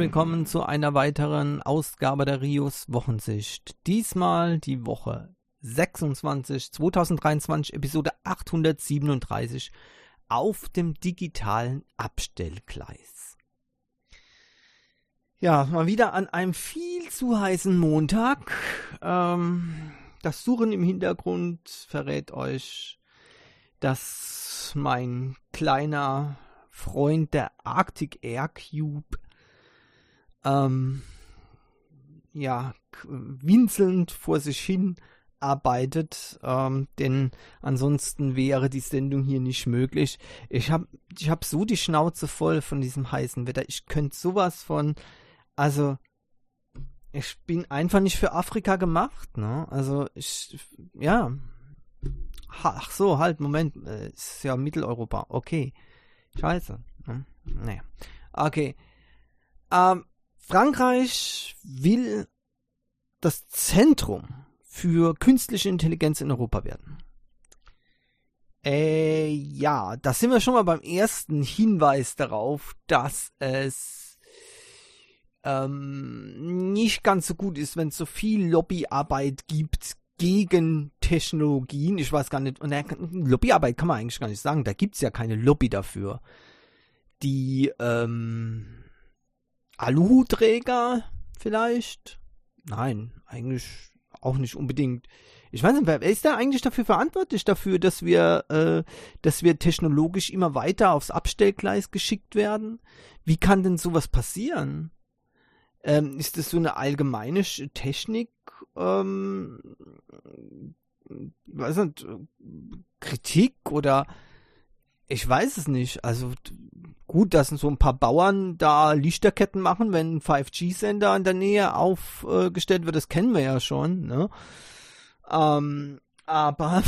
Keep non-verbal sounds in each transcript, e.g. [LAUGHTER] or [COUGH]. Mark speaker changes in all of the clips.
Speaker 1: willkommen zu einer weiteren Ausgabe der Rios Wochensicht. Diesmal die Woche 26, 2023, Episode 837 auf dem digitalen Abstellgleis. Ja, mal wieder an einem viel zu heißen Montag. Ähm, das Suchen im Hintergrund verrät euch, dass mein kleiner Freund der Arctic Air Cube ähm, ja winselnd vor sich hin arbeitet, ähm, denn ansonsten wäre die Sendung hier nicht möglich. Ich habe ich hab so die Schnauze voll von diesem heißen Wetter. Ich könnte sowas von, also ich bin einfach nicht für Afrika gemacht, ne? Also ich, ja. Ach so, halt, Moment, äh, ist ja Mitteleuropa, okay. Scheiße. Ne? Naja. Okay. Ähm, Frankreich will das Zentrum für künstliche Intelligenz in Europa werden. Äh, ja, da sind wir schon mal beim ersten Hinweis darauf, dass es ähm, nicht ganz so gut ist, wenn es so viel Lobbyarbeit gibt gegen Technologien. Ich weiß gar nicht, und Lobbyarbeit kann man eigentlich gar nicht sagen, da gibt es ja keine Lobby dafür. Die ähm, Aluhutträger vielleicht? Nein, eigentlich auch nicht unbedingt. Ich weiß nicht, wer ist da eigentlich dafür verantwortlich dafür, dass wir, äh, dass wir technologisch immer weiter aufs Abstellgleis geschickt werden? Wie kann denn sowas passieren? Ähm, ist das so eine allgemeine Technik, ähm, weiß nicht, Kritik oder ich weiß es nicht. Also gut, dass so ein paar Bauern da Lichterketten machen, wenn ein 5G-Sender in der Nähe aufgestellt wird, das kennen wir ja schon, ne? Ähm, aber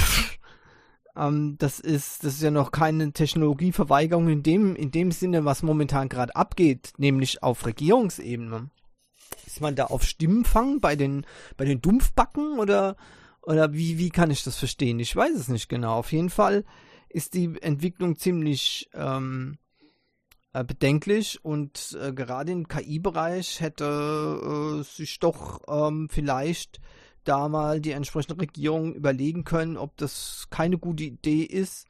Speaker 1: [LAUGHS] ähm, das ist das ist ja noch keine Technologieverweigerung in dem in dem Sinne, was momentan gerade abgeht, nämlich auf Regierungsebene. Ist man da auf Stimmenfang bei den, bei den Dumpfbacken oder, oder wie, wie kann ich das verstehen? Ich weiß es nicht genau. Auf jeden Fall ist die Entwicklung ziemlich ähm, äh, bedenklich und äh, gerade im KI-Bereich hätte äh, sich doch ähm, vielleicht da mal die entsprechende Regierung überlegen können, ob das keine gute Idee ist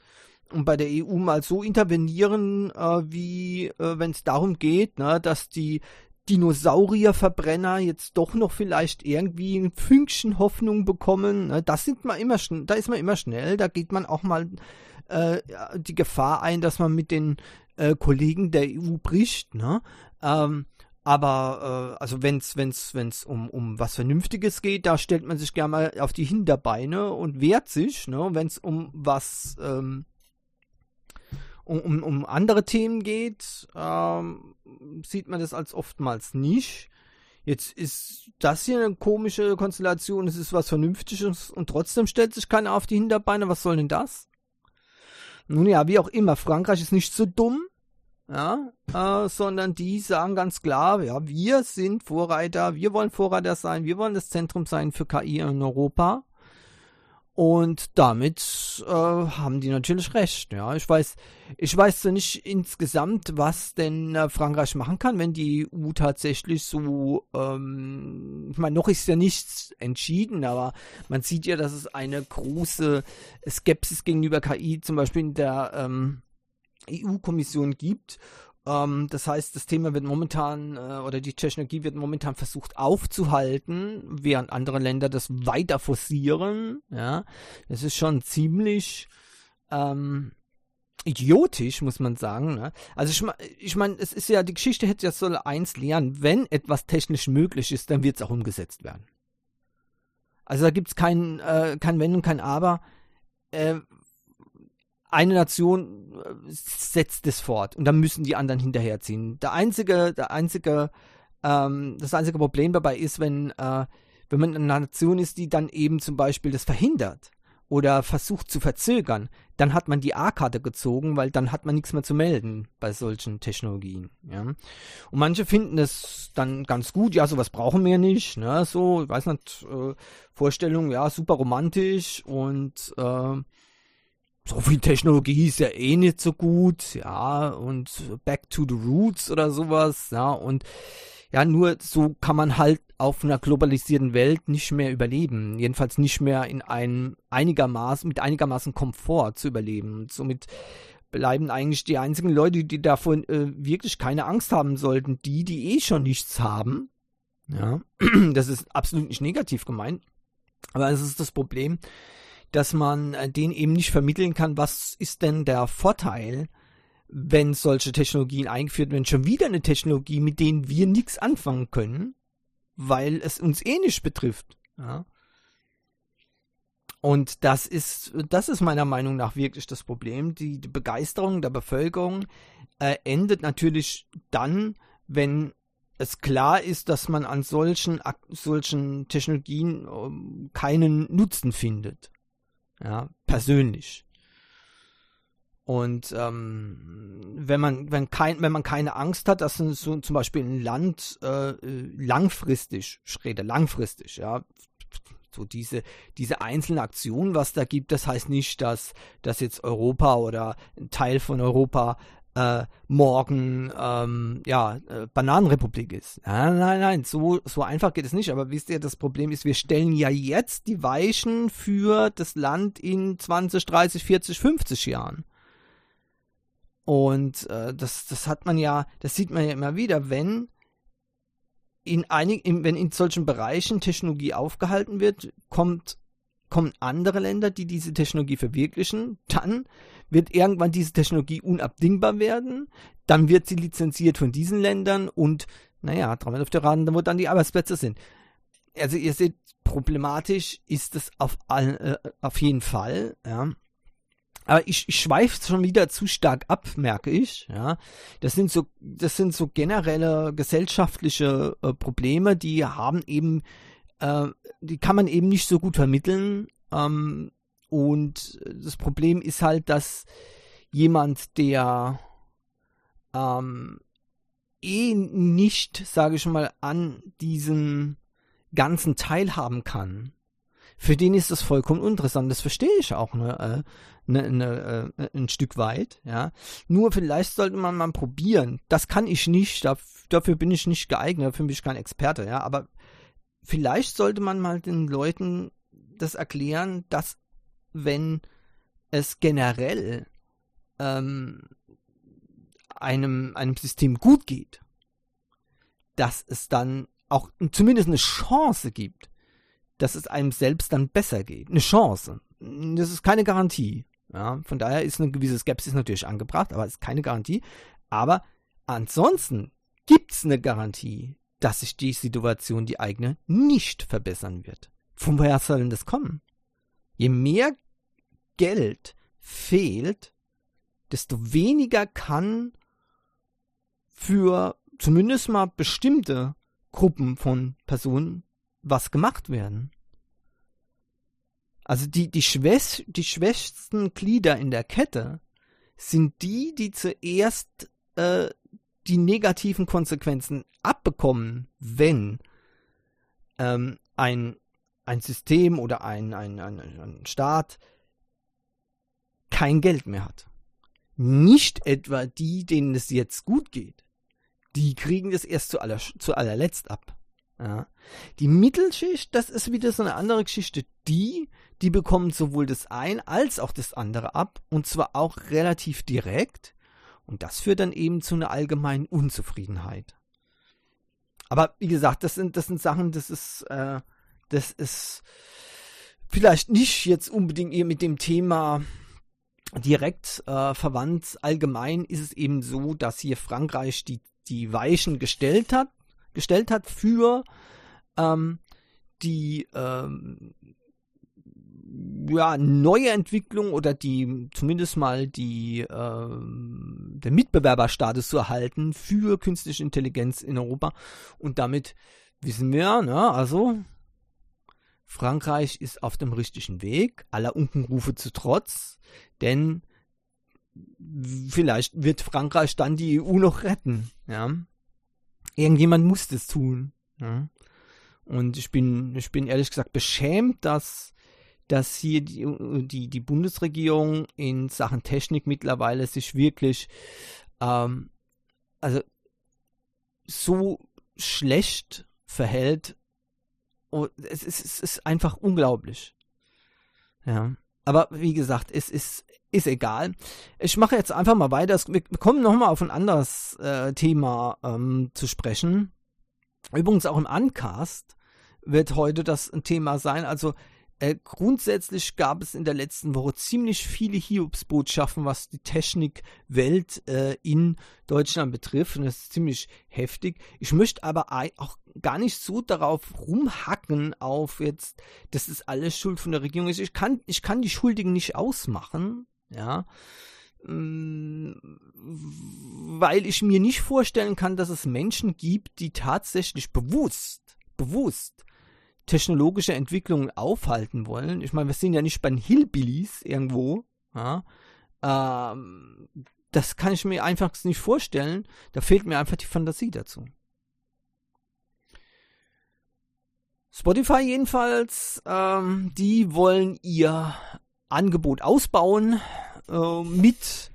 Speaker 1: und bei der EU mal so intervenieren, äh, wie äh, wenn es darum geht, ne, dass die Dinosaurierverbrenner jetzt doch noch vielleicht irgendwie ein Fünkchen Hoffnung bekommen. Ne? Das sind man immer da ist man immer schnell, da geht man auch mal äh, die Gefahr ein, dass man mit den äh, Kollegen der EU bricht. Ne? Ähm, aber äh, also wenn's wenn's wenn's um um was Vernünftiges geht, da stellt man sich gerne mal auf die Hinterbeine und wehrt sich. Ne? Wenn's um was ähm, um, um, um andere Themen geht, ähm, sieht man das als oftmals nicht. Jetzt ist das hier eine komische Konstellation, es ist was Vernünftiges und trotzdem stellt sich keiner auf die Hinterbeine. Was soll denn das? Nun ja, wie auch immer, Frankreich ist nicht so dumm, ja, äh, sondern die sagen ganz klar, ja, wir sind Vorreiter, wir wollen Vorreiter sein, wir wollen das Zentrum sein für KI in Europa. Und damit äh, haben die natürlich recht. Ja, ich weiß, ich weiß ja nicht insgesamt, was denn äh, Frankreich machen kann, wenn die EU tatsächlich so, ähm, ich meine, noch ist ja nichts entschieden, aber man sieht ja, dass es eine große Skepsis gegenüber KI zum Beispiel in der ähm, EU-Kommission gibt ähm, das heißt, das Thema wird momentan äh, oder die Technologie wird momentan versucht aufzuhalten, während andere Länder das weiter forcieren. Ja, das ist schon ziemlich ähm, idiotisch, muss man sagen. Ne? Also ich, ich meine, es ist ja, die Geschichte hätte ja soll eins lernen, wenn etwas technisch möglich ist, dann wird es auch umgesetzt werden. Also da gibt es kein, äh, kein Wenn und kein Aber. Äh, eine Nation äh, setzt es fort und dann müssen die anderen hinterherziehen. Der einzige, der einzige, ähm, das einzige Problem dabei ist, wenn, äh, wenn man eine Nation ist, die dann eben zum Beispiel das verhindert oder versucht zu verzögern, dann hat man die A-Karte gezogen, weil dann hat man nichts mehr zu melden bei solchen Technologien. Ja. Und manche finden es dann ganz gut, ja, sowas brauchen wir nicht, ne, so, ich weiß nicht, äh, Vorstellung, ja, super romantisch und äh, so viel Technologie ist ja eh nicht so gut, ja, und back to the roots oder sowas, ja, und ja, nur so kann man halt auf einer globalisierten Welt nicht mehr überleben. Jedenfalls nicht mehr in einem einigermaßen, mit einigermaßen Komfort zu überleben. Und somit bleiben eigentlich die einzigen Leute, die davon äh, wirklich keine Angst haben sollten, die, die eh schon nichts haben. Ja, [CLEARS THROAT] das ist absolut nicht negativ gemeint. Aber es ist das Problem, dass man äh, denen eben nicht vermitteln kann, was ist denn der Vorteil, wenn solche Technologien eingeführt werden, schon wieder eine Technologie, mit denen wir nichts anfangen können, weil es uns eh nicht betrifft. Ja. Und das ist, das ist meiner Meinung nach wirklich das Problem. Die, die Begeisterung der Bevölkerung äh, endet natürlich dann, wenn es klar ist, dass man an solchen, solchen Technologien äh, keinen Nutzen findet. Ja, persönlich. Und ähm, wenn man wenn kein wenn man keine Angst hat, dass so zum Beispiel ein Land äh, langfristig, ich rede langfristig, ja, so diese diese einzelnen Aktionen, was da gibt, das heißt nicht, dass dass jetzt Europa oder ein Teil von Europa äh, morgen ähm, ja äh, Bananenrepublik ist. Nein, nein, nein, so so einfach geht es nicht. Aber wisst ihr, das Problem ist, wir stellen ja jetzt die Weichen für das Land in 20, 30, 40, 50 Jahren. Und äh, das, das hat man ja, das sieht man ja immer wieder, wenn in einigen, wenn in solchen Bereichen Technologie aufgehalten wird, kommt, kommen andere Länder, die diese Technologie verwirklichen, dann wird irgendwann diese Technologie unabdingbar werden, dann wird sie lizenziert von diesen Ländern und naja, dreimal auf der Raden, wo dann die Arbeitsplätze sind. Also ihr seht, problematisch ist es auf, all, äh, auf jeden Fall, ja. Aber ich, ich schweife schon wieder zu stark ab, merke ich. Ja, das sind so, das sind so generelle gesellschaftliche äh, Probleme, die haben eben, äh, die kann man eben nicht so gut vermitteln. Ähm, und das Problem ist halt, dass jemand, der ähm, eh nicht, sage ich mal, an diesem ganzen teilhaben kann, für den ist das vollkommen uninteressant. Das verstehe ich auch ne, äh, ne, ne, äh, ein Stück weit. Ja, nur vielleicht sollte man mal probieren. Das kann ich nicht. Dafür bin ich nicht geeignet. Dafür bin ich kein Experte. Ja, aber vielleicht sollte man mal den Leuten das erklären, dass wenn es generell ähm, einem einem System gut geht, dass es dann auch zumindest eine Chance gibt, dass es einem selbst dann besser geht. Eine Chance. Das ist keine Garantie. Ja, von daher ist eine gewisse Skepsis natürlich angebracht, aber es ist keine Garantie. Aber ansonsten gibt es eine Garantie, dass sich die Situation, die eigene, nicht verbessern wird. Von woher soll denn das kommen? Je mehr Geld fehlt, desto weniger kann für zumindest mal bestimmte Gruppen von Personen was gemacht werden. Also die, die, schwäch, die schwächsten Glieder in der Kette sind die, die zuerst äh, die negativen Konsequenzen abbekommen, wenn ähm, ein, ein System oder ein, ein, ein, ein Staat kein Geld mehr hat. Nicht etwa die, denen es jetzt gut geht. Die kriegen es erst zu, aller, zu allerletzt ab. Ja. Die Mittelschicht, das ist wieder so eine andere Geschichte. Die, die bekommen sowohl das ein als auch das andere ab und zwar auch relativ direkt. Und das führt dann eben zu einer allgemeinen Unzufriedenheit. Aber wie gesagt, das sind, das sind Sachen, das ist, äh, das ist vielleicht nicht jetzt unbedingt mit dem Thema direkt äh, verwandt. Allgemein ist es eben so, dass hier Frankreich die, die Weichen gestellt hat gestellt hat für ähm, die ähm, ja, neue Entwicklung oder die zumindest mal die ähm, der Mitbewerberstatus zu erhalten für künstliche Intelligenz in Europa und damit wissen wir, ne, also Frankreich ist auf dem richtigen Weg, aller Unkenrufe zu trotz, denn vielleicht wird Frankreich dann die EU noch retten, ja irgendjemand muss das tun. Ja? Und ich bin, ich bin ehrlich gesagt beschämt, dass dass hier die, die, die Bundesregierung in Sachen Technik mittlerweile sich wirklich, ähm, also so schlecht verhält. Und es ist, es ist einfach unglaublich. Ja. Aber wie gesagt, es ist, ist egal. Ich mache jetzt einfach mal weiter. Wir kommen nochmal auf ein anderes äh, Thema ähm, zu sprechen. Übrigens auch im Uncast wird heute das ein Thema sein. Also äh, grundsätzlich gab es in der letzten Woche ziemlich viele Hiobsbotschaften, was die Technikwelt äh, in Deutschland betrifft. Und das ist ziemlich heftig. Ich möchte aber auch gar nicht so darauf rumhacken, auf jetzt, das alles Schuld von der Regierung. Ich kann, ich kann die Schuldigen nicht ausmachen. Ja mm, weil ich mir nicht vorstellen kann, dass es Menschen gibt, die tatsächlich bewusst, bewusst technologische Entwicklungen aufhalten wollen. Ich meine, wir sind ja nicht bei den Hillbillies irgendwo. Ja? Ähm, das kann ich mir einfach nicht vorstellen. Da fehlt mir einfach die Fantasie dazu. Spotify jedenfalls, ähm, die wollen ihr Angebot ausbauen äh, mit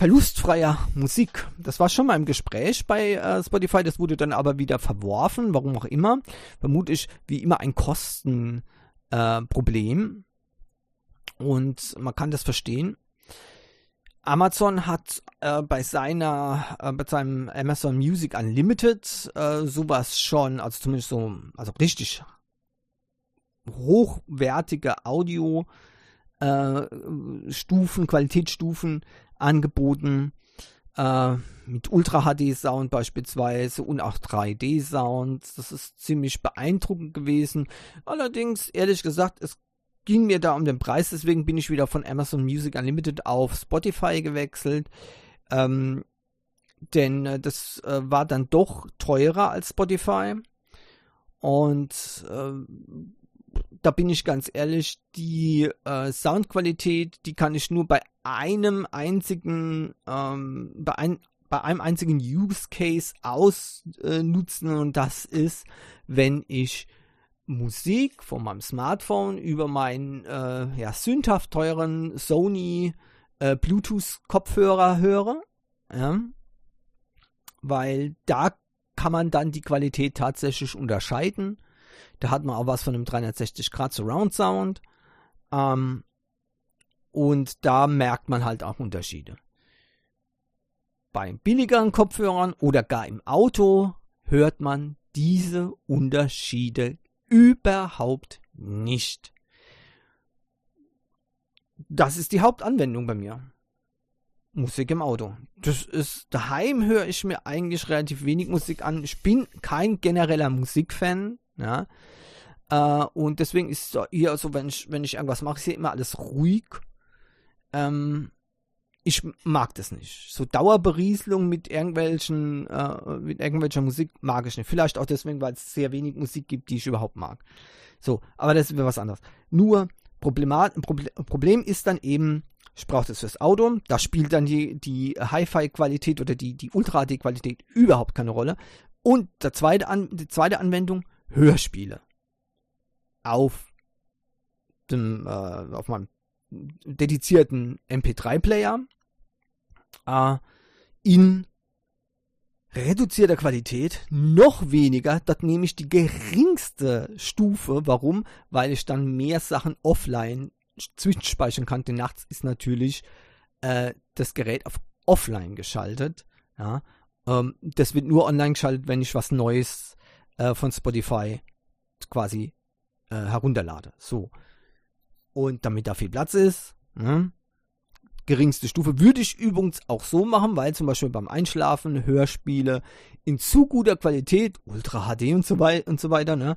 Speaker 1: verlustfreier Musik. Das war schon mal im Gespräch bei äh, Spotify, das wurde dann aber wieder verworfen, warum auch immer. Vermutlich wie immer ein Kostenproblem. Äh, Und man kann das verstehen. Amazon hat äh, bei seiner, äh, bei seinem Amazon Music Unlimited äh, sowas schon, also zumindest so, also richtig hochwertige Audio äh, Stufen, Qualitätsstufen angeboten. Äh, mit Ultra HD Sound beispielsweise und auch 3D Sound. Das ist ziemlich beeindruckend gewesen. Allerdings, ehrlich gesagt, es ging mir da um den Preis, deswegen bin ich wieder von Amazon Music Unlimited auf Spotify gewechselt. Ähm, denn äh, das äh, war dann doch teurer als Spotify. Und äh, da bin ich ganz ehrlich, die äh, Soundqualität, die kann ich nur bei einem einzigen, ähm, bei, ein, bei einem einzigen Use Case ausnutzen äh, und das ist, wenn ich Musik von meinem Smartphone über meinen äh, ja, sündhaft teuren Sony äh, Bluetooth-Kopfhörer höre. Ja? Weil da kann man dann die Qualität tatsächlich unterscheiden. Da hat man auch was von einem 360 Grad Surround Sound. Ähm, und da merkt man halt auch Unterschiede. Bei billigeren Kopfhörern oder gar im Auto hört man diese Unterschiede überhaupt nicht. Das ist die Hauptanwendung bei mir. Musik im Auto. Das ist, daheim höre ich mir eigentlich relativ wenig Musik an. Ich bin kein genereller Musikfan, ja. Äh, und deswegen ist hier so, wenn ich, wenn ich irgendwas mache, ist hier immer alles ruhig. Ähm, ich mag das nicht. So Dauerberieselung mit irgendwelchen, äh, mit irgendwelcher Musik mag ich nicht. Vielleicht auch deswegen, weil es sehr wenig Musik gibt, die ich überhaupt mag. So, aber das ist wieder was anderes. Nur Problemat, Problem ist dann eben, ich brauche das fürs Auto, da spielt dann die, die Hi-Fi-Qualität oder die, die Ultra-HD-Qualität überhaupt keine Rolle. Und der zweite An die zweite Anwendung, Hörspiele. Auf dem, äh, auf meinem dedizierten MP3-Player äh, in reduzierter Qualität, noch weniger, das nehme ich die geringste Stufe. Warum? Weil ich dann mehr Sachen offline zwischenspeichern kann. Denn nachts ist natürlich äh, das Gerät auf offline geschaltet. Ja? Ähm, das wird nur online geschaltet, wenn ich was Neues äh, von Spotify quasi äh, herunterlade. So. Und damit da viel Platz ist, ne? geringste Stufe, würde ich übrigens auch so machen, weil zum Beispiel beim Einschlafen Hörspiele in zu guter Qualität, Ultra HD und so, wei und so weiter, ne?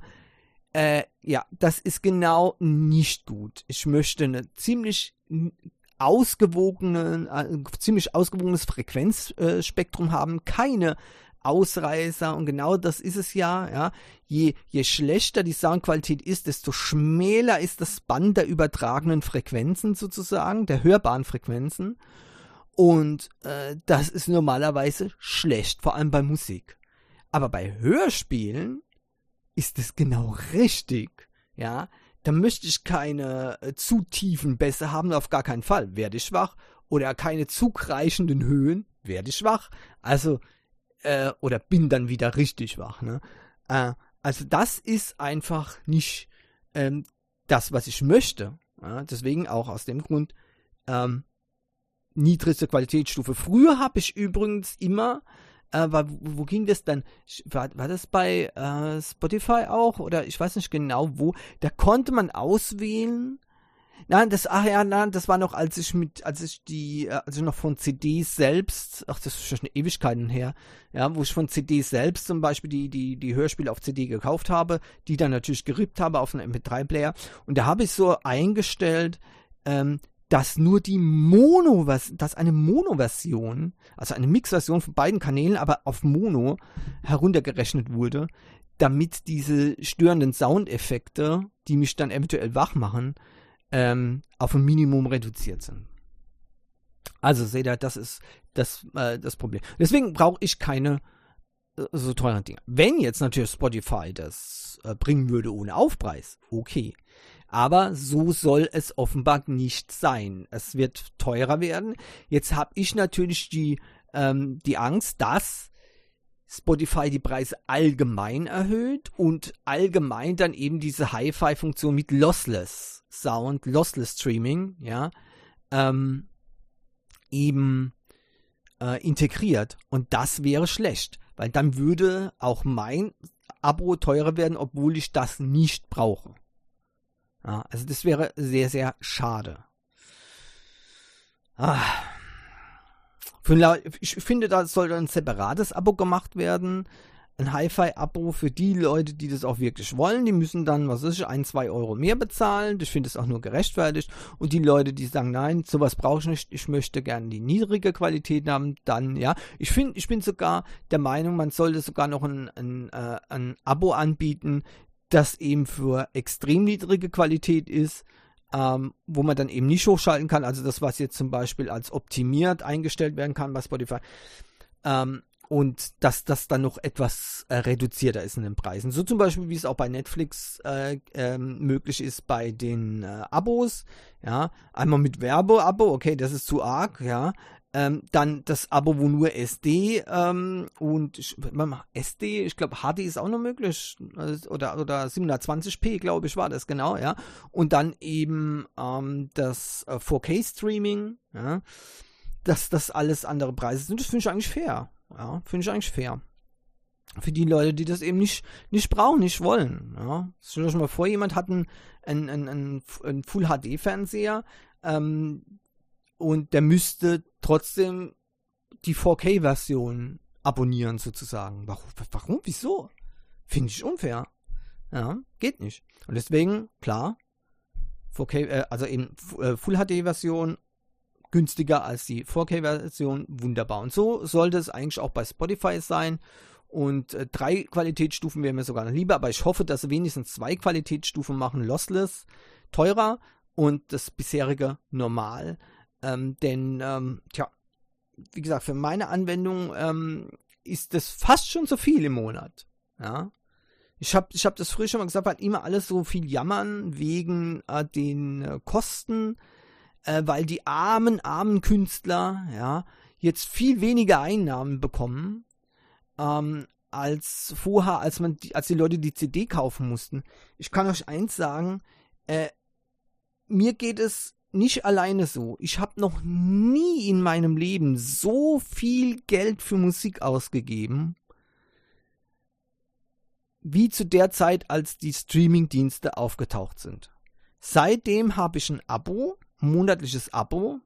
Speaker 1: Äh, ja, das ist genau nicht gut. Ich möchte eine ziemlich ausgewogene, äh, ziemlich ausgewogenes Frequenzspektrum haben, keine Ausreißer und genau das ist es ja, ja. Je, je schlechter die Soundqualität ist, desto schmäler ist das Band der übertragenen Frequenzen sozusagen, der hörbaren Frequenzen. Und äh, das ist normalerweise schlecht, vor allem bei Musik. Aber bei Hörspielen ist es genau richtig, ja. dann möchte ich keine äh, zu tiefen Bässe haben, auf gar keinen Fall, werde ich schwach. Oder keine zugreichenden Höhen, werde ich schwach. Also, äh, oder bin dann wieder richtig wach. Ne? Äh, also das ist einfach nicht ähm, das, was ich möchte. Ja? Deswegen auch aus dem Grund ähm, niedrigste Qualitätsstufe. Früher habe ich übrigens immer äh, wo ging das dann? War, war das bei äh, Spotify auch? Oder ich weiß nicht genau wo. Da konnte man auswählen. Nein, das, ach ja, nein, das war noch, als ich mit, als ich die, äh, als ich noch von CDs selbst, ach, das ist schon Ewigkeiten her, ja, wo ich von CDs selbst zum Beispiel die, die, die Hörspiele auf CD gekauft habe, die dann natürlich gerippt habe auf einen MP3-Player. Und da habe ich so eingestellt, ähm, dass nur die Mono, dass eine Mono-Version, also eine Mix-Version von beiden Kanälen, aber auf Mono heruntergerechnet wurde, damit diese störenden Soundeffekte, die mich dann eventuell wach machen, ähm, auf ein Minimum reduziert sind. Also seht ihr, das ist das, äh, das Problem. Deswegen brauche ich keine äh, so teuren Dinge. Wenn jetzt natürlich Spotify das äh, bringen würde ohne Aufpreis, okay. Aber so soll es offenbar nicht sein. Es wird teurer werden. Jetzt habe ich natürlich die, ähm, die Angst, dass Spotify die Preise allgemein erhöht und allgemein dann eben diese Hi-Fi-Funktion mit Lossless Sound, Lossless Streaming, ja, ähm, eben äh, integriert. Und das wäre schlecht, weil dann würde auch mein Abo teurer werden, obwohl ich das nicht brauche. Ja, also das wäre sehr, sehr schade. Ah. ich finde, da sollte ein separates Abo gemacht werden. Ein Hi-Fi-Abo für die Leute, die das auch wirklich wollen. Die müssen dann, was ist ein, zwei Euro mehr bezahlen. Ich finde es auch nur gerechtfertigt. Und die Leute, die sagen, nein, sowas brauche ich nicht. Ich möchte gerne die niedrige Qualität haben. Dann, ja. Ich finde, ich bin sogar der Meinung, man sollte sogar noch ein, ein, äh, ein Abo anbieten, das eben für extrem niedrige Qualität ist, ähm, wo man dann eben nicht hochschalten kann. Also das, was jetzt zum Beispiel als optimiert eingestellt werden kann bei Spotify. Ähm, und dass das dann noch etwas äh, reduzierter ist in den Preisen. So zum Beispiel, wie es auch bei Netflix äh, ähm, möglich ist bei den äh, Abos. Ja, einmal mit Werbe-Abo, okay, das ist zu arg, ja. Ähm, dann das Abo, wo nur SD ähm, und SD, ich glaube HD ist auch noch möglich also, oder oder 720p, glaube ich, war das genau, ja. Und dann eben ähm, das äh, 4K Streaming, ja. Dass das alles andere Preise sind, das finde ich eigentlich fair. Ja, finde ich eigentlich fair. Für die Leute, die das eben nicht, nicht brauchen, nicht wollen. Ja. Stell euch mal vor, jemand hat einen, einen, einen, einen Full HD Fernseher, ähm, und der müsste trotzdem die 4K-Version abonnieren, sozusagen. Warum? Warum? Wieso? Finde ich unfair. Ja, geht nicht. Und deswegen, klar, 4K, äh, also eben äh, Full HD-Version günstiger als die 4K-Version, wunderbar. Und so sollte es eigentlich auch bei Spotify sein. Und äh, drei Qualitätsstufen wären mir sogar noch lieber, aber ich hoffe, dass sie wenigstens zwei Qualitätsstufen machen, lossless, teurer und das bisherige normal. Ähm, denn, ähm, tja, wie gesagt, für meine Anwendung ähm, ist das fast schon zu viel im Monat. Ja. Ich habe ich hab das früher schon mal gesagt, weil immer alles so viel jammern wegen äh, den äh, Kosten, äh, weil die armen, armen Künstler, ja, jetzt viel weniger Einnahmen bekommen, ähm, als vorher, als man die, als die Leute die CD kaufen mussten. Ich kann euch eins sagen, äh, mir geht es nicht alleine so. Ich habe noch nie in meinem Leben so viel Geld für Musik ausgegeben, wie zu der Zeit, als die Streaming-Dienste aufgetaucht sind. Seitdem habe ich ein Abo, monatliches Abo,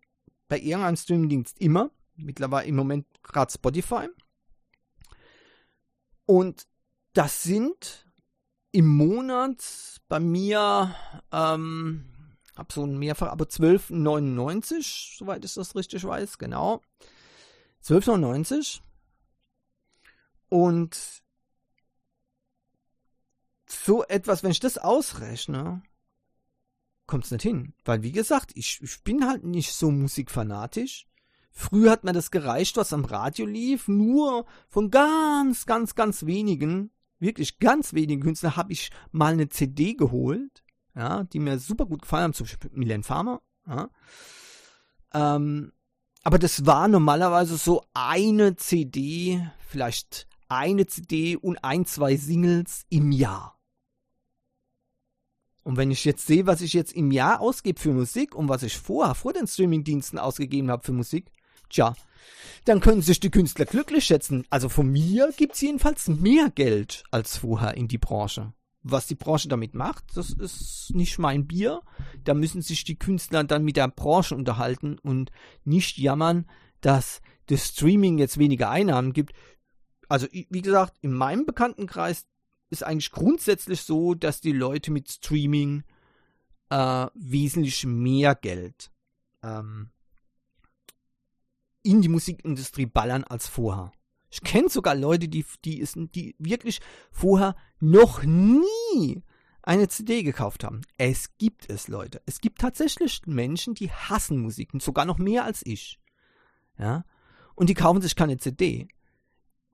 Speaker 1: bei irgendeinem Streaming-Dienst immer, mittlerweile im Moment gerade Spotify. Und das sind im Monat bei mir ähm, hab so ein mehrfach, aber 12,99, soweit ich das richtig weiß, genau. 12,99. Und so etwas, wenn ich das ausrechne, kommt es nicht hin. Weil, wie gesagt, ich, ich bin halt nicht so musikfanatisch. Früher hat mir das gereicht, was am Radio lief. Nur von ganz, ganz, ganz wenigen, wirklich ganz wenigen Künstlern habe ich mal eine CD geholt. ja, die mir super gut gefallen haben, zum Beispiel Milan Farmer. Ja. Ähm, aber das war normalerweise so eine CD, vielleicht eine CD und ein, zwei Singles im Jahr. Und wenn ich jetzt sehe, was ich jetzt im Jahr ausgebe für Musik und was ich vorher, vor den Streamingdiensten ausgegeben habe für Musik, tja, dann können sich die Künstler glücklich schätzen. Also von mir gibt es jedenfalls mehr Geld als vorher in die Branche. Was die Branche damit macht, das ist nicht mein Bier. Da müssen sich die Künstler dann mit der Branche unterhalten und nicht jammern, dass das Streaming jetzt weniger Einnahmen gibt. Also wie gesagt, in meinem Bekanntenkreis ist eigentlich grundsätzlich so, dass die Leute mit Streaming äh, wesentlich mehr Geld ähm, in die Musikindustrie ballern als vorher. Ich kenne sogar Leute, die, die, ist, die wirklich vorher noch nie eine CD gekauft haben. Es gibt es, Leute. Es gibt tatsächlich Menschen, die hassen Musik und sogar noch mehr als ich. Ja. Und die kaufen sich keine CD.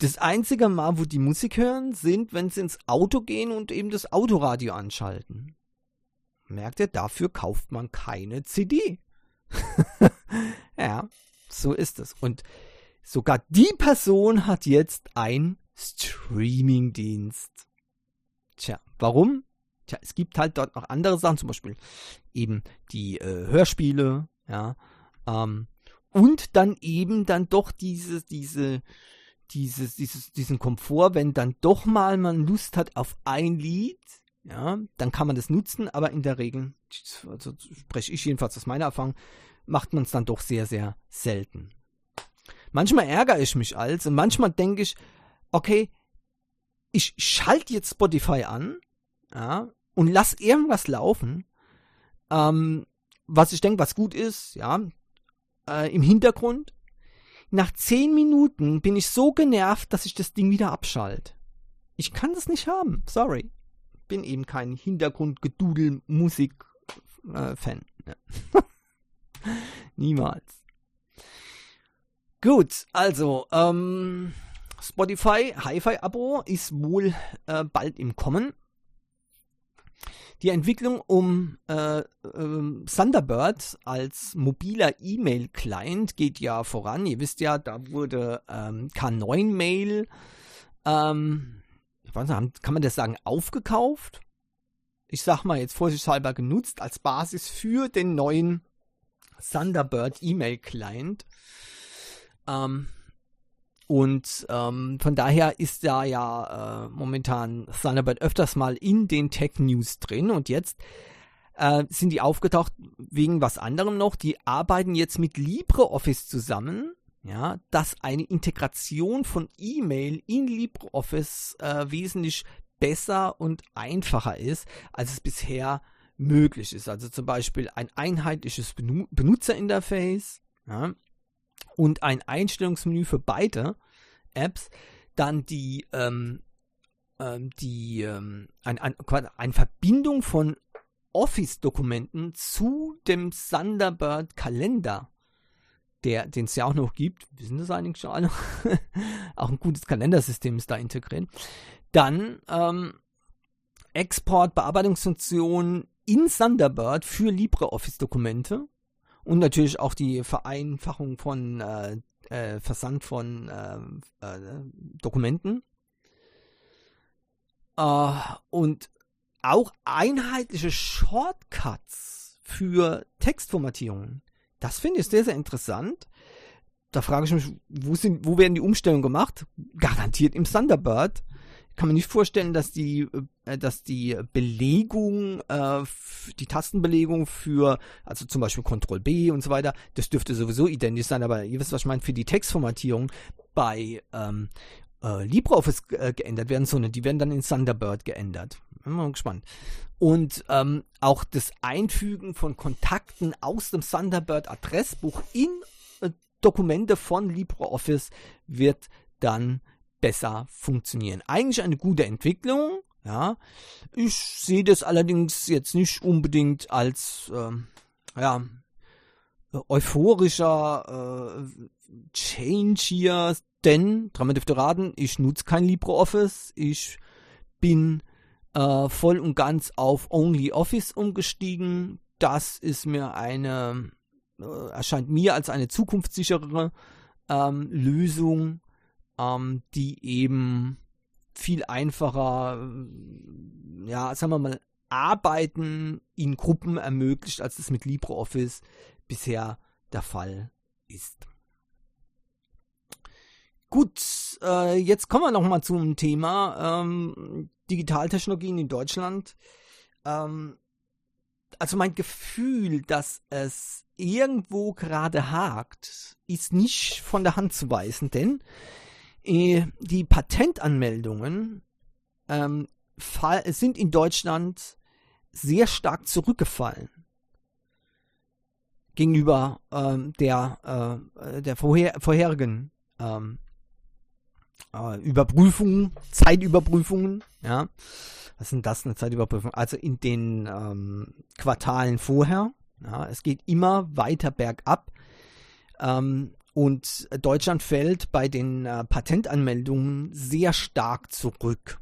Speaker 1: Das einzige Mal, wo die Musik hören, sind, wenn sie ins Auto gehen und eben das Autoradio anschalten. Merkt ihr, dafür kauft man keine CD. [LAUGHS] ja, so ist es. Und sogar die Person hat jetzt ein Streamingdienst. Tja, warum? Tja, es gibt halt dort noch andere Sachen, zum Beispiel eben die äh, Hörspiele, ja, ähm, und dann eben dann doch diese, diese, dieses, dieses, diesen Komfort, wenn dann doch mal man Lust hat auf ein Lied, ja, dann kann man das nutzen, aber in der Regel, also spreche ich jedenfalls aus meiner Erfahrung, macht man es dann doch sehr, sehr selten. Manchmal ärgere ich mich als und manchmal denke ich, okay, ich schalte jetzt Spotify an, ja, und lass irgendwas laufen, ähm, was ich denke, was gut ist, ja, äh, im Hintergrund. Nach zehn Minuten bin ich so genervt, dass ich das Ding wieder abschalte. Ich kann das nicht haben, sorry. Bin eben kein Hintergrundgedudel-Musik-Fan. [LAUGHS] Niemals. Gut, also, ähm, Spotify Hi-Fi-Abo ist wohl äh, bald im Kommen. Die Entwicklung um äh, äh, Thunderbird als mobiler E-Mail-Client geht ja voran. Ihr wisst ja, da wurde ähm, K9-Mail, ähm, kann man das sagen, aufgekauft? Ich sag mal jetzt vorsichtshalber genutzt als Basis für den neuen Thunderbird E-Mail Client. Ähm, und ähm, von daher ist da ja äh, momentan Thunderbird öfters mal in den Tech News drin und jetzt äh, sind die aufgetaucht wegen was anderem noch. Die arbeiten jetzt mit LibreOffice zusammen, ja, dass eine Integration von E-Mail in LibreOffice äh, wesentlich besser und einfacher ist, als es bisher möglich ist. Also zum Beispiel ein einheitliches Benutzerinterface ja, und ein Einstellungsmenü für beide Apps, dann die, ähm, ähm, die ähm, ein, ein, eine Verbindung von Office-Dokumenten zu dem Thunderbird-Kalender, den es ja auch noch gibt. Wissen das eigentlich schon alle? [LAUGHS] auch ein gutes Kalendersystem ist da integriert. Dann ähm, Export, Bearbeitungsfunktion in Thunderbird für LibreOffice-Dokumente und natürlich auch die Vereinfachung von äh, äh, Versand von äh, äh Dokumenten. Äh, und auch einheitliche Shortcuts für Textformatierungen. Das finde ich sehr, sehr interessant. Da frage ich mich, wo, sind, wo werden die Umstellungen gemacht? Garantiert im Thunderbird kann man nicht vorstellen, dass die, äh, dass die Belegung, äh, die Tastenbelegung für, also zum Beispiel Ctrl B und so weiter, das dürfte sowieso identisch sein, aber ihr wisst, was ich meine, für die Textformatierung bei ähm, äh, LibreOffice äh, geändert werden, sondern die werden dann in Thunderbird geändert. Bin mal gespannt. Und ähm, auch das Einfügen von Kontakten aus dem Thunderbird Adressbuch in äh, Dokumente von LibreOffice wird dann besser funktionieren. Eigentlich eine gute Entwicklung, ja. Ich sehe das allerdings jetzt nicht unbedingt als, ähm, ja, euphorischer äh, Change hier, denn, dreimal dürft ihr raten, ich nutze kein LibreOffice, ich bin äh, voll und ganz auf OnlyOffice umgestiegen. Das ist mir eine, äh, erscheint mir als eine zukunftssicherere ähm, Lösung, ähm, die eben viel einfacher, äh, ja, sagen wir mal, Arbeiten in Gruppen ermöglicht, als es mit LibreOffice bisher der Fall ist. Gut, äh, jetzt kommen wir noch mal zum Thema ähm, Digitaltechnologien in Deutschland. Ähm, also mein Gefühl, dass es irgendwo gerade hakt, ist nicht von der Hand zu weisen, denn die Patentanmeldungen ähm, sind in Deutschland sehr stark zurückgefallen gegenüber ähm, der, äh, der vorher, vorherigen ähm, äh, Überprüfungen, Zeitüberprüfungen, ja. Was sind das, eine Zeitüberprüfung? Also in den ähm, Quartalen vorher. Ja, es geht immer weiter bergab. Ähm, und Deutschland fällt bei den äh, Patentanmeldungen sehr stark zurück.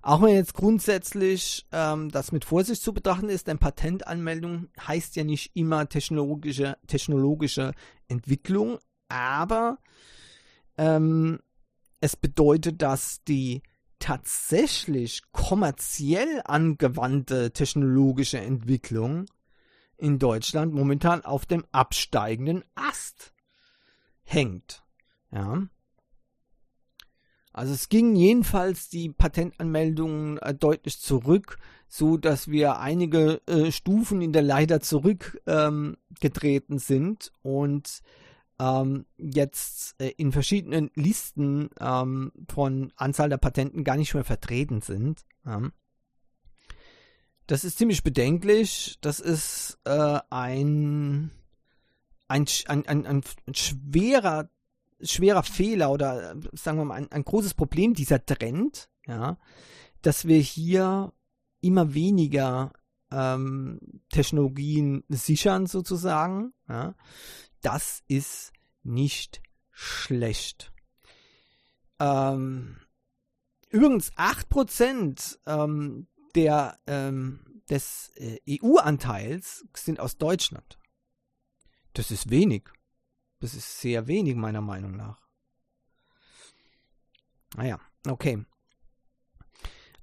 Speaker 1: Auch wenn jetzt grundsätzlich ähm, das mit Vorsicht zu betrachten ist, denn Patentanmeldung heißt ja nicht immer technologische, technologische Entwicklung, aber ähm, es bedeutet, dass die tatsächlich kommerziell angewandte technologische Entwicklung in Deutschland momentan auf dem absteigenden Ast hängt. Ja. Also es ging jedenfalls die Patentanmeldungen äh, deutlich zurück, so dass wir einige äh, Stufen in der Leiter zurückgetreten ähm, sind und ähm, jetzt äh, in verschiedenen Listen ähm, von Anzahl der Patenten gar nicht mehr vertreten sind. Das ist ziemlich bedenklich. Das ist äh, ein, ein, ein, ein, ein schwerer, schwerer Fehler oder äh, sagen wir mal ein, ein großes Problem, dieser Trend, ja, dass wir hier immer weniger ähm, Technologien sichern sozusagen. Ja. Das ist nicht schlecht. Ähm, übrigens 8% ähm, der, ähm, des äh, EU-Anteils sind aus Deutschland. Das ist wenig. Das ist sehr wenig meiner Meinung nach. Naja, ah okay.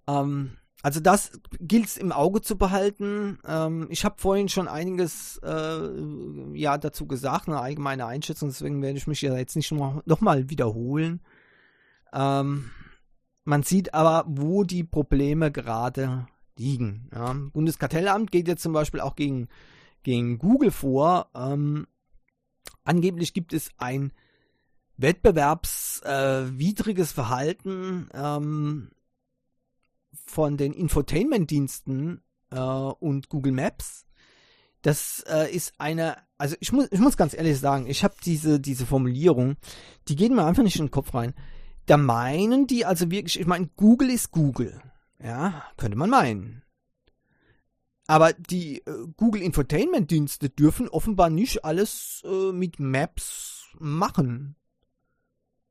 Speaker 1: Ähm, also das gilt es im Auge zu behalten. Ähm, ich habe vorhin schon einiges äh, ja dazu gesagt, eine allgemeine Einschätzung, deswegen werde ich mich ja jetzt nicht nochmal wiederholen. Ähm, man sieht aber, wo die Probleme gerade liegen. Ja. Bundeskartellamt geht jetzt zum Beispiel auch gegen, gegen Google vor. Ähm, angeblich gibt es ein wettbewerbswidriges äh, Verhalten ähm, von den Infotainment-Diensten äh, und Google Maps. Das äh, ist eine, also ich muss, ich muss ganz ehrlich sagen, ich habe diese, diese Formulierung, die geht mir einfach nicht in den Kopf rein. Da meinen die also wirklich, ich meine, Google ist Google. Ja, könnte man meinen. Aber die äh, Google Infotainment Dienste dürfen offenbar nicht alles äh, mit Maps machen.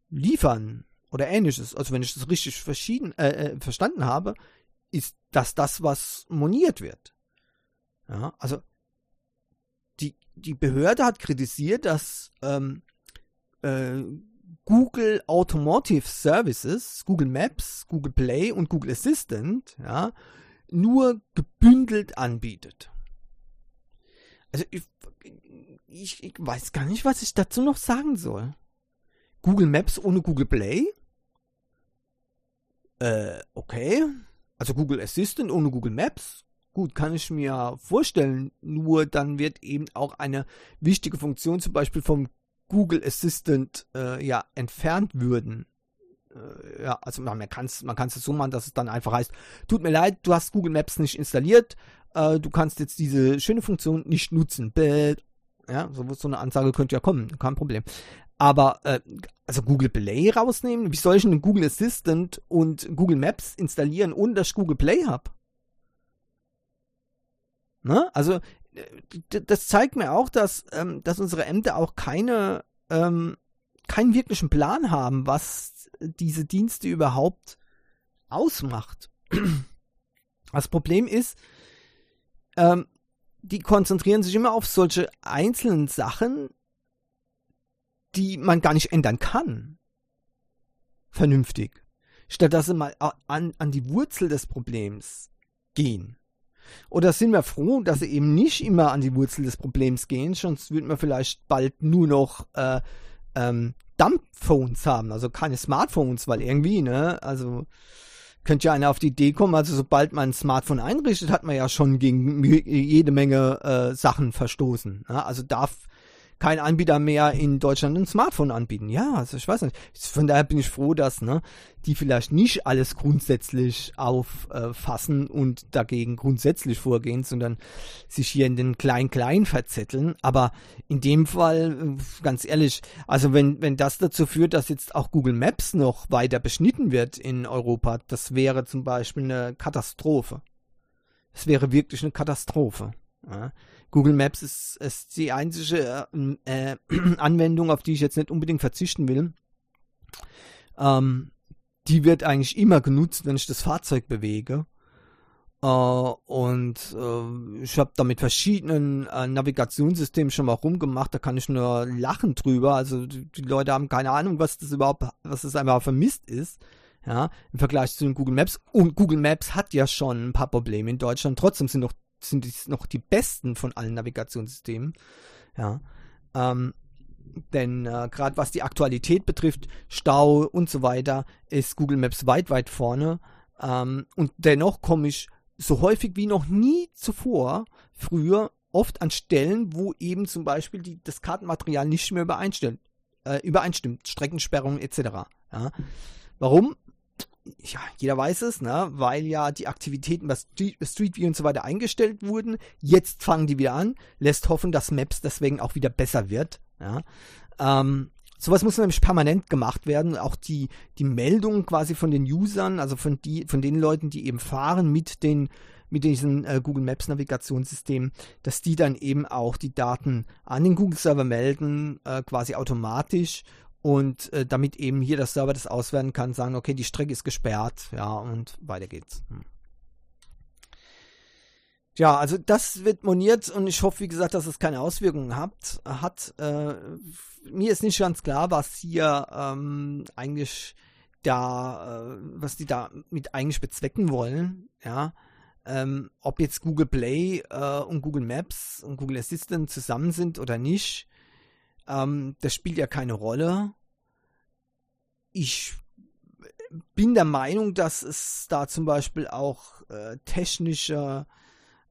Speaker 1: Liefern oder ähnliches. Also wenn ich das richtig verschieden, äh, äh, verstanden habe, ist das das, was moniert wird. Ja, also die, die Behörde hat kritisiert, dass ähm, äh, Google Automotive Services, Google Maps, Google Play und Google Assistant, ja, nur gebündelt anbietet. Also ich, ich, ich weiß gar nicht, was ich dazu noch sagen soll. Google Maps ohne Google Play? Äh, okay. Also Google Assistant ohne Google Maps? Gut, kann ich mir vorstellen. Nur dann wird eben auch eine wichtige Funktion zum Beispiel vom Google Assistant äh, ja entfernt würden. Äh, ja, also man kann es man so machen, dass es dann einfach heißt, tut mir leid, du hast Google Maps nicht installiert, äh, du kannst jetzt diese schöne Funktion nicht nutzen. Ja, so, so eine Ansage könnte ja kommen, kein Problem. Aber äh, also Google Play rausnehmen, wie soll ich einen Google Assistant und Google Maps installieren, ohne dass ich Google Play habe? Ne? Also das zeigt mir auch, dass, ähm, dass unsere Ämter auch keine, ähm, keinen wirklichen Plan haben, was diese Dienste überhaupt ausmacht. Das Problem ist, ähm, die konzentrieren sich immer auf solche einzelnen Sachen, die man gar nicht ändern kann. Vernünftig. Statt dass sie mal an, an die Wurzel des Problems gehen. Oder sind wir froh, dass sie eben nicht immer an die Wurzel des Problems gehen, sonst würden wir vielleicht bald nur noch äh, ähm, Dumphones haben, also keine Smartphones, weil irgendwie, ne, also könnte ja einer auf die Idee kommen, also sobald man ein Smartphone einrichtet, hat man ja schon gegen jede Menge äh, Sachen verstoßen. Ja? Also darf kein Anbieter mehr in Deutschland ein Smartphone anbieten. Ja, also ich weiß nicht. Von daher bin ich froh, dass ne, die vielleicht nicht alles grundsätzlich auffassen äh, und dagegen grundsätzlich vorgehen, sondern sich hier in den Klein-Klein verzetteln. Aber in dem Fall, äh, ganz ehrlich, also wenn, wenn das dazu führt, dass jetzt auch Google Maps noch weiter beschnitten wird in Europa, das wäre zum Beispiel eine Katastrophe. Es wäre wirklich eine Katastrophe. Ja. Google Maps ist, ist die einzige äh, äh, [CLEARS THROAT] Anwendung, auf die ich jetzt nicht unbedingt verzichten will. Ähm, die wird eigentlich immer genutzt, wenn ich das Fahrzeug bewege. Äh, und äh, ich habe da mit verschiedenen äh, Navigationssystemen schon mal rumgemacht, da kann ich nur lachen drüber. Also die, die Leute haben keine Ahnung, was das überhaupt, was das einfach vermisst ist. Ja, im Vergleich zu den Google Maps. Und Google Maps hat ja schon ein paar Probleme in Deutschland. Trotzdem sind noch sind dies noch die besten von allen Navigationssystemen. Ja. Ähm, denn äh, gerade was die Aktualität betrifft, Stau und so weiter, ist Google Maps weit, weit vorne. Ähm, und dennoch komme ich so häufig wie noch nie zuvor früher oft an Stellen, wo eben zum Beispiel die, das Kartenmaterial nicht mehr übereinstimmt, äh, übereinstimmt Streckensperrung etc. Ja. Warum? Ja, jeder weiß es, ne, weil ja die Aktivitäten bei Street, View und so weiter eingestellt wurden. Jetzt fangen die wieder an, lässt hoffen, dass Maps deswegen auch wieder besser wird. Ja. Ähm, sowas muss nämlich permanent gemacht werden. Auch die, die Meldung quasi von den Usern, also von, die, von den Leuten, die eben fahren mit den mit diesen äh, Google Maps Navigationssystemen, dass die dann eben auch die Daten an den Google Server melden, äh, quasi automatisch und äh, damit eben hier das Server das auswerten kann, sagen, okay, die Strecke ist gesperrt, ja, und weiter geht's. Hm. Ja, also das wird moniert und ich hoffe, wie gesagt, dass es keine Auswirkungen hat. hat äh, mir ist nicht ganz klar, was hier ähm, eigentlich da, äh, was die da mit eigentlich bezwecken wollen, ja. Ähm, ob jetzt Google Play äh, und Google Maps und Google Assistant zusammen sind oder nicht. Ähm, das spielt ja keine Rolle. Ich bin der Meinung, dass es da zum Beispiel auch äh, technische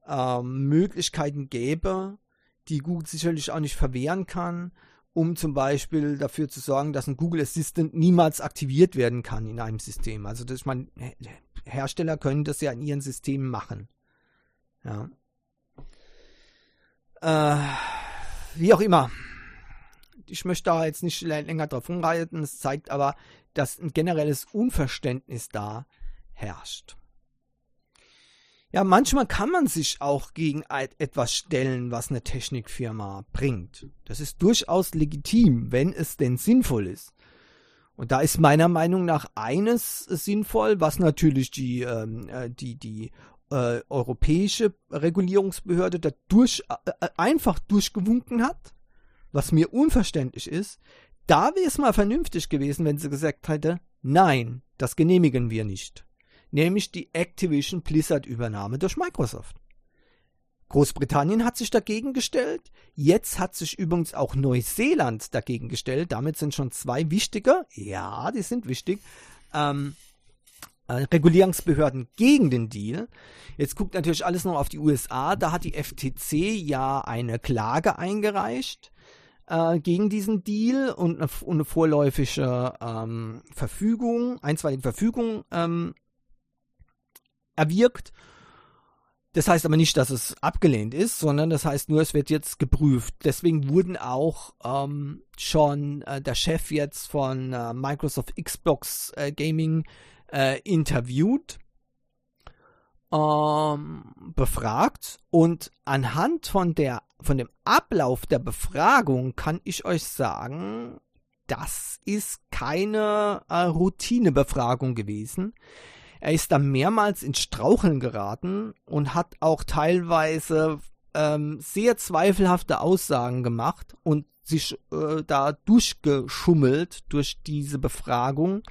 Speaker 1: äh, Möglichkeiten gäbe, die Google sicherlich auch nicht verwehren kann, um zum Beispiel dafür zu sorgen, dass ein Google Assistant niemals aktiviert werden kann in einem System. Also, dass man Hersteller können das ja in ihren Systemen machen. Ja. Äh, wie auch immer ich möchte da jetzt nicht länger drauf rumreiten. Es zeigt aber, dass ein generelles Unverständnis da herrscht. Ja, manchmal kann man sich auch gegen etwas stellen, was eine Technikfirma bringt. Das ist durchaus legitim, wenn es denn sinnvoll ist. Und da ist meiner Meinung nach eines sinnvoll, was natürlich die, ähm, äh, die, die äh, europäische Regulierungsbehörde da durch, äh, einfach durchgewunken hat was mir unverständlich ist, da wäre es mal vernünftig gewesen, wenn sie gesagt hätte, nein, das genehmigen wir nicht. Nämlich die Activision Blizzard Übernahme durch Microsoft. Großbritannien hat sich dagegen gestellt. Jetzt hat sich übrigens auch Neuseeland dagegen gestellt. Damit sind schon zwei wichtige, ja, die sind wichtig, ähm, äh, Regulierungsbehörden gegen den Deal. Jetzt guckt natürlich alles noch auf die USA. Da hat die FTC ja eine Klage eingereicht äh, gegen diesen Deal und eine, und eine vorläufige ähm, Verfügung, einstweilige Verfügung ähm, erwirkt. Das heißt aber nicht, dass es abgelehnt ist, sondern das heißt nur, es wird jetzt geprüft. Deswegen wurden auch ähm, schon äh, der Chef jetzt von äh, Microsoft Xbox äh, Gaming äh, interviewt ähm, befragt und anhand von der von dem Ablauf der Befragung kann ich euch sagen, das ist keine äh, Routinebefragung gewesen. Er ist da mehrmals ins Straucheln geraten und hat auch teilweise ähm, sehr zweifelhafte Aussagen gemacht und sich äh, da durchgeschummelt durch diese Befragung.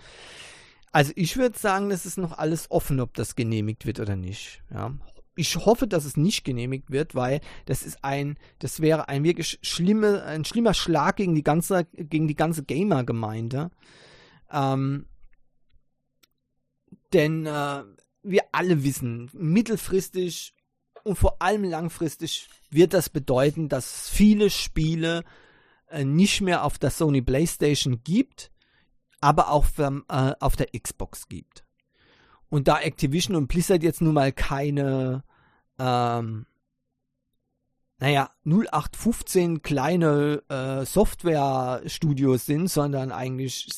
Speaker 1: Also ich würde sagen, das ist noch alles offen, ob das genehmigt wird oder nicht. Ja. Ich hoffe, dass es nicht genehmigt wird, weil das ist ein, das wäre ein wirklich schlimme, ein schlimmer Schlag gegen die ganze, gegen die ganze Gamer-Gemeinde. Ähm, denn äh, wir alle wissen, mittelfristig und vor allem langfristig wird das bedeuten, dass viele Spiele äh, nicht mehr auf der Sony PlayStation gibt, aber auch für, äh, auf der Xbox gibt. Und da Activision und Blizzard jetzt nun mal keine, ähm, naja, 0815 kleine äh, Software-Studios sind, sondern eigentlich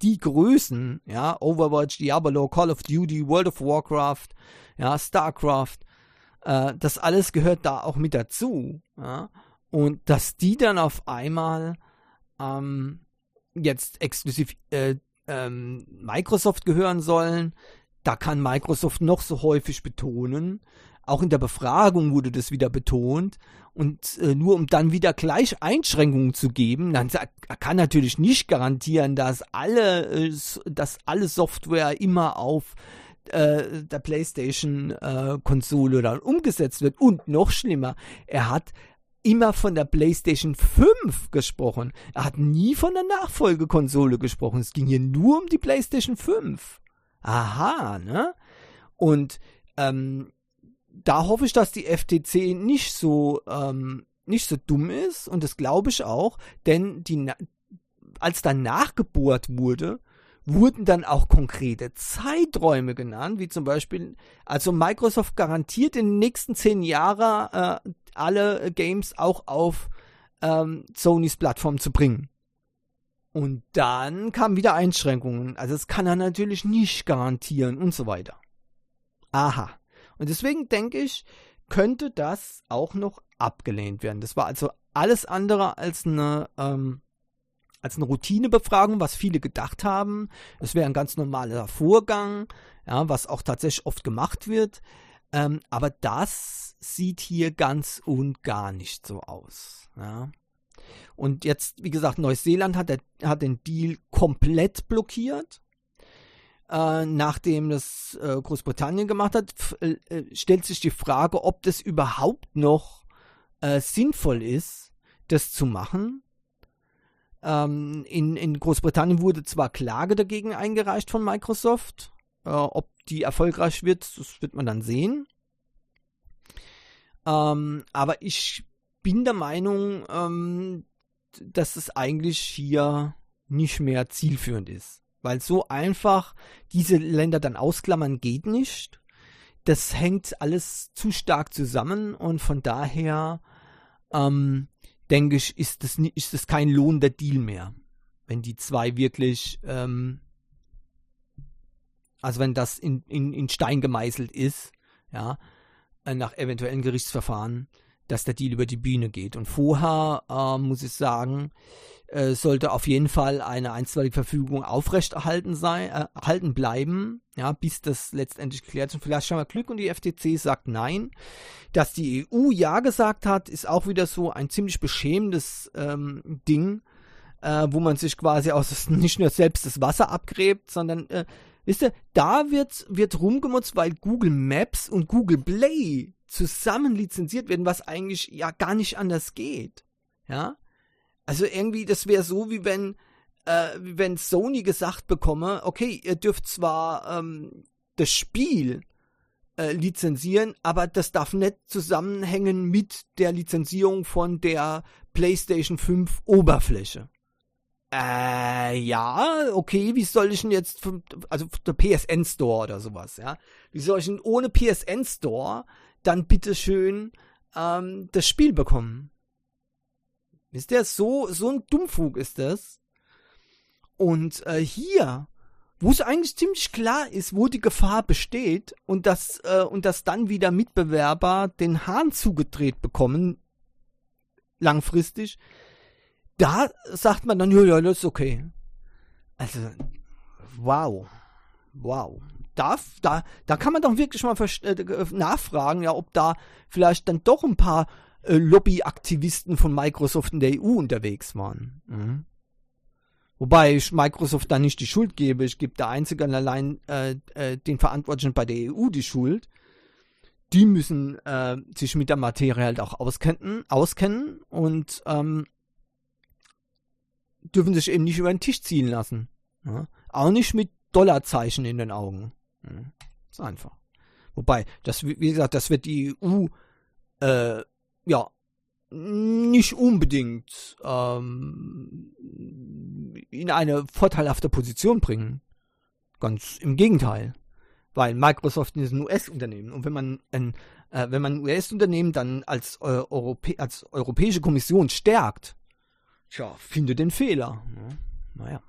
Speaker 1: die Größen, ja, Overwatch, Diablo, Call of Duty, World of Warcraft, ja, StarCraft, äh, das alles gehört da auch mit dazu, ja. Und dass die dann auf einmal ähm, jetzt exklusiv äh, ähm, Microsoft gehören sollen, da kann Microsoft noch so häufig betonen, auch in der Befragung wurde das wieder betont. Und äh, nur um dann wieder gleich Einschränkungen zu geben, dann er kann natürlich nicht garantieren, dass alle, äh, dass alle Software immer auf äh, der PlayStation-Konsole äh, dann umgesetzt wird. Und noch schlimmer, er hat immer von der PlayStation 5 gesprochen. Er hat nie von der Nachfolgekonsole gesprochen. Es ging hier nur um die PlayStation 5. Aha, ne? Und ähm, da hoffe ich, dass die FTC nicht so ähm, nicht so dumm ist und das glaube ich auch, denn die als dann nachgebohrt wurde, wurden dann auch konkrete Zeiträume genannt, wie zum Beispiel, also Microsoft garantiert in den nächsten zehn Jahren äh, alle Games auch auf ähm, Sonys Plattform zu bringen. Und dann kamen wieder Einschränkungen. Also das kann er natürlich nicht garantieren und so weiter. Aha. Und deswegen denke ich, könnte das auch noch abgelehnt werden. Das war also alles andere als eine, ähm, als eine Routinebefragung, was viele gedacht haben. Es wäre ein ganz normaler Vorgang, ja, was auch tatsächlich oft gemacht wird. Ähm, aber das sieht hier ganz und gar nicht so aus. Ja. Und jetzt, wie gesagt, Neuseeland hat, der, hat den Deal komplett blockiert äh, nachdem das äh, Großbritannien gemacht hat, äh, stellt sich die Frage, ob das überhaupt noch sinnvoll ist, das zu machen. Ähm, in, in Großbritannien wurde zwar Klage dagegen eingereicht von Microsoft, äh, ob die erfolgreich wird, das wird man dann sehen. Ähm, aber ich bin der Meinung, ähm, dass es eigentlich hier nicht mehr zielführend ist. Weil so einfach diese Länder dann ausklammern geht nicht. Das hängt alles zu stark zusammen und von daher ähm, denke ich, ist das, ist das kein lohnender Deal mehr. Wenn die zwei wirklich, ähm, also wenn das in, in, in Stein gemeißelt ist, ja, äh, nach eventuellen Gerichtsverfahren, dass der Deal über die Bühne geht. Und vorher äh, muss ich sagen, äh, sollte auf jeden Fall eine einstweilige Verfügung aufrechterhalten sein, äh, erhalten bleiben, ja, bis das letztendlich geklärt ist. Und vielleicht haben wir Glück und die FTC sagt nein. Dass die EU ja gesagt hat, ist auch wieder so ein ziemlich beschämendes ähm, Ding, äh, wo man sich quasi aus [LAUGHS] nicht nur selbst das Wasser abgräbt, sondern äh, Wisst ihr, da wird, wird rumgemutzt, weil Google Maps und Google Play zusammen lizenziert werden, was eigentlich ja gar nicht anders geht. Ja? Also irgendwie, das wäre so, wie wenn, äh, wenn Sony gesagt bekomme, okay, ihr dürft zwar ähm, das Spiel äh, lizenzieren, aber das darf nicht zusammenhängen mit der Lizenzierung von der PlayStation 5 Oberfläche. Äh, ja, okay, wie soll ich denn jetzt, also der PSN Store oder sowas, ja? Wie soll ich denn ohne PSN Store dann bitteschön ähm, das Spiel bekommen? Wisst ihr, so, so ein Dummfug ist das. Und äh, hier, wo es eigentlich ziemlich klar ist, wo die Gefahr besteht und dass, äh, und dass dann wieder Mitbewerber den Hahn zugedreht bekommen, langfristig, da sagt man dann, ja, ja, das ist okay. Also, wow. Wow. Da, da, da kann man doch wirklich mal äh, nachfragen, ja, ob da vielleicht dann doch ein paar äh, Lobbyaktivisten von Microsoft in der EU unterwegs waren. Mhm. Wobei ich Microsoft da nicht die Schuld gebe. Ich gebe da einzig und allein äh, äh, den Verantwortlichen bei der EU die Schuld. Die müssen äh, sich mit der Materie halt auch auskennen, auskennen und ähm, dürfen sich eben nicht über den Tisch ziehen lassen. Ja? Auch nicht mit Dollarzeichen in den Augen. Ja? Ist einfach. Wobei, das, wie gesagt, das wird die EU äh, ja nicht unbedingt ähm, in eine vorteilhafte Position bringen. Ganz im Gegenteil. Weil Microsoft ist ein US-Unternehmen und wenn man ein, äh, wenn man ein US-Unternehmen dann als, äh, Europä als Europäische Kommission stärkt, tja, finde den Fehler. Ja, naja.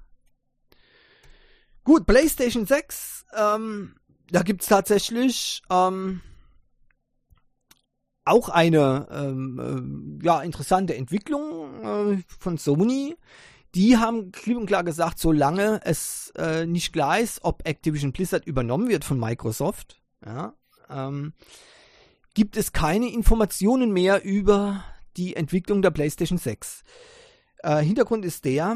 Speaker 1: Gut, PlayStation 6, ähm, da gibt's tatsächlich ähm, auch eine ähm, äh, ja, interessante Entwicklung äh, von Sony. Die haben klipp und klar gesagt, solange es äh, nicht klar ist, ob Activision Blizzard übernommen wird von Microsoft, ja, ähm, gibt es keine Informationen mehr über die Entwicklung der PlayStation 6. Äh, Hintergrund ist der,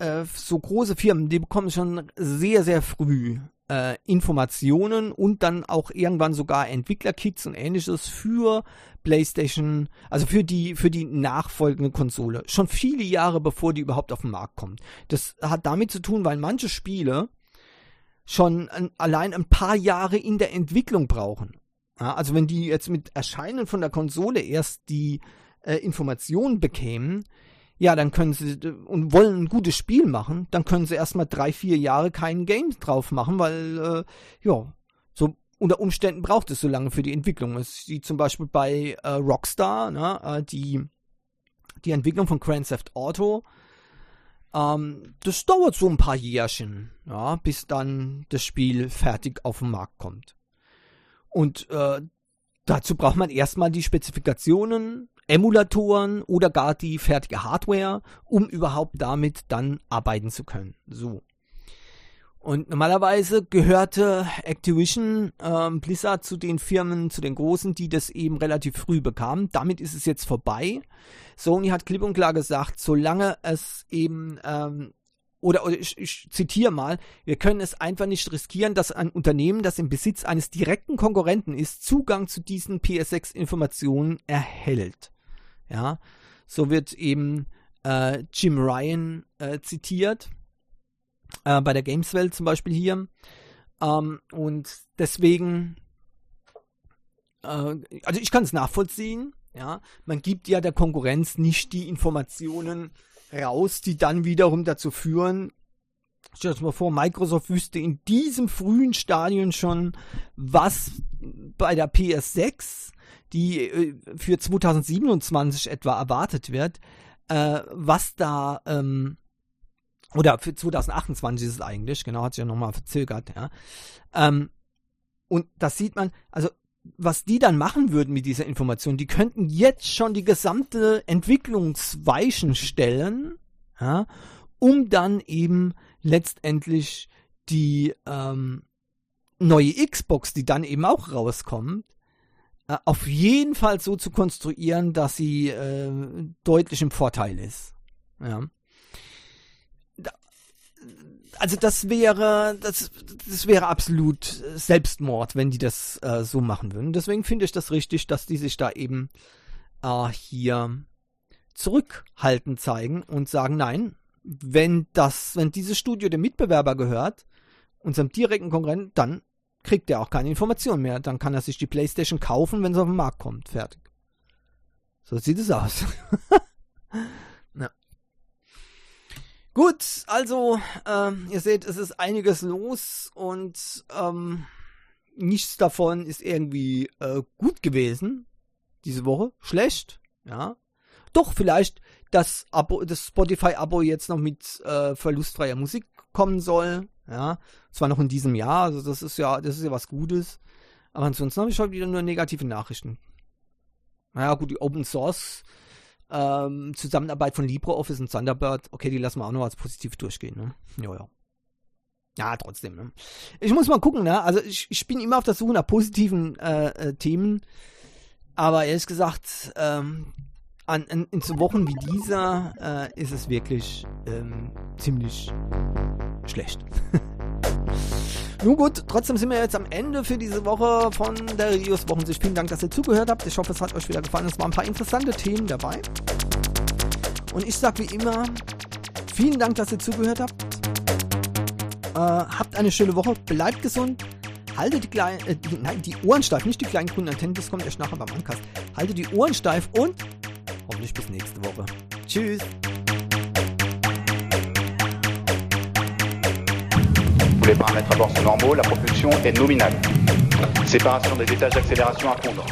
Speaker 1: äh, so große Firmen, die bekommen schon sehr, sehr früh äh, Informationen und dann auch irgendwann sogar Entwicklerkits und ähnliches für PlayStation, also für die, für die nachfolgende Konsole. Schon viele Jahre bevor die überhaupt auf den Markt kommt. Das hat damit zu tun, weil manche Spiele schon an, allein ein paar Jahre in der Entwicklung brauchen. Ja, also wenn die jetzt mit Erscheinen von der Konsole erst die äh, Informationen bekämen, ja, dann können sie und wollen ein gutes Spiel machen, dann können sie erstmal drei, vier Jahre kein Game drauf machen, weil, äh, ja, so unter Umständen braucht es so lange für die Entwicklung. Es sieht zum Beispiel bei äh, Rockstar, ne, äh, die, die Entwicklung von Grand Theft Auto, ähm, das dauert so ein paar Jährchen, ja, bis dann das Spiel fertig auf den Markt kommt. Und äh, dazu braucht man erstmal die Spezifikationen, Emulatoren oder gar die fertige Hardware, um überhaupt damit dann arbeiten zu können. So. Und normalerweise gehörte Activision ähm, Blizzard zu den Firmen, zu den großen, die das eben relativ früh bekamen. Damit ist es jetzt vorbei. Sony hat klipp und klar gesagt, solange es eben ähm, oder, oder ich, ich zitiere mal, wir können es einfach nicht riskieren, dass ein Unternehmen, das im Besitz eines direkten Konkurrenten ist, Zugang zu diesen PS6-Informationen erhält. Ja, so wird eben äh, Jim Ryan äh, zitiert, äh, bei der Gameswelt zum Beispiel hier. Ähm, und deswegen, äh, also ich kann es nachvollziehen, ja, man gibt ja der Konkurrenz nicht die Informationen raus, die dann wiederum dazu führen, Stell dir mal vor, Microsoft wüsste in diesem frühen Stadion schon, was bei der PS6 die äh, für 2027 etwa erwartet wird, äh, was da, ähm, oder für 2028 ist es eigentlich, genau, hat sich ja nochmal verzögert, ja. Ähm, und das sieht man, also was die dann machen würden mit dieser Information, die könnten jetzt schon die gesamte Entwicklungsweichen stellen, ja, um dann eben letztendlich die ähm, neue Xbox, die dann eben auch rauskommt, äh, auf jeden Fall so zu konstruieren, dass sie äh, deutlich im Vorteil ist. Ja. Also das wäre, das, das wäre absolut Selbstmord, wenn die das äh, so machen würden. Deswegen finde ich das richtig, dass die sich da eben äh, hier zurückhaltend zeigen und sagen, nein, wenn das, wenn dieses Studio dem Mitbewerber gehört, unserem direkten Konkurrenten, dann kriegt er auch keine Informationen mehr. Dann kann er sich die Playstation kaufen, wenn sie auf den Markt kommt. Fertig. So sieht es aus. [LAUGHS] ja. Gut, also ähm, ihr seht, es ist einiges los und ähm, nichts davon ist irgendwie äh, gut gewesen diese Woche. Schlecht, ja. Doch vielleicht das Abo, das Spotify-Abo jetzt noch mit äh, verlustfreier Musik kommen soll. Ja, zwar noch in diesem Jahr, also das ist ja, das ist ja was Gutes. Aber ansonsten habe ich heute wieder nur negative Nachrichten. Naja, gut, die Open Source ähm, Zusammenarbeit von LibreOffice und Thunderbird, okay, die lassen wir auch noch als positiv durchgehen, ne? Ja, ja. Ja, trotzdem. Ne? Ich muss mal gucken, ne? Also ich, ich bin immer auf der Suche nach positiven äh, äh, Themen. Aber ehrlich gesagt, ähm, an, in, in so Wochen wie dieser äh, ist es wirklich ähm, ziemlich schlecht. [LAUGHS] Nun gut, trotzdem sind wir jetzt am Ende für diese Woche von der Rios Wochensicht. Vielen Dank, dass ihr zugehört habt. Ich hoffe, es hat euch wieder gefallen. Es waren ein paar interessante Themen dabei. Und ich sage wie immer, vielen Dank, dass ihr zugehört habt. Äh, habt eine schöne Woche, bleibt gesund, haltet die, kleinen, äh, die, nein, die Ohren steif, nicht die kleinen grünen Antennen, das kommt erst nachher beim Ankast. Haltet die Ohren steif und hoffentlich bis nächste Woche. Tschüss.
Speaker 2: Pour les paramètres à bord sont normaux, la propulsion est nominale. Séparation des étages d'accélération à fondre.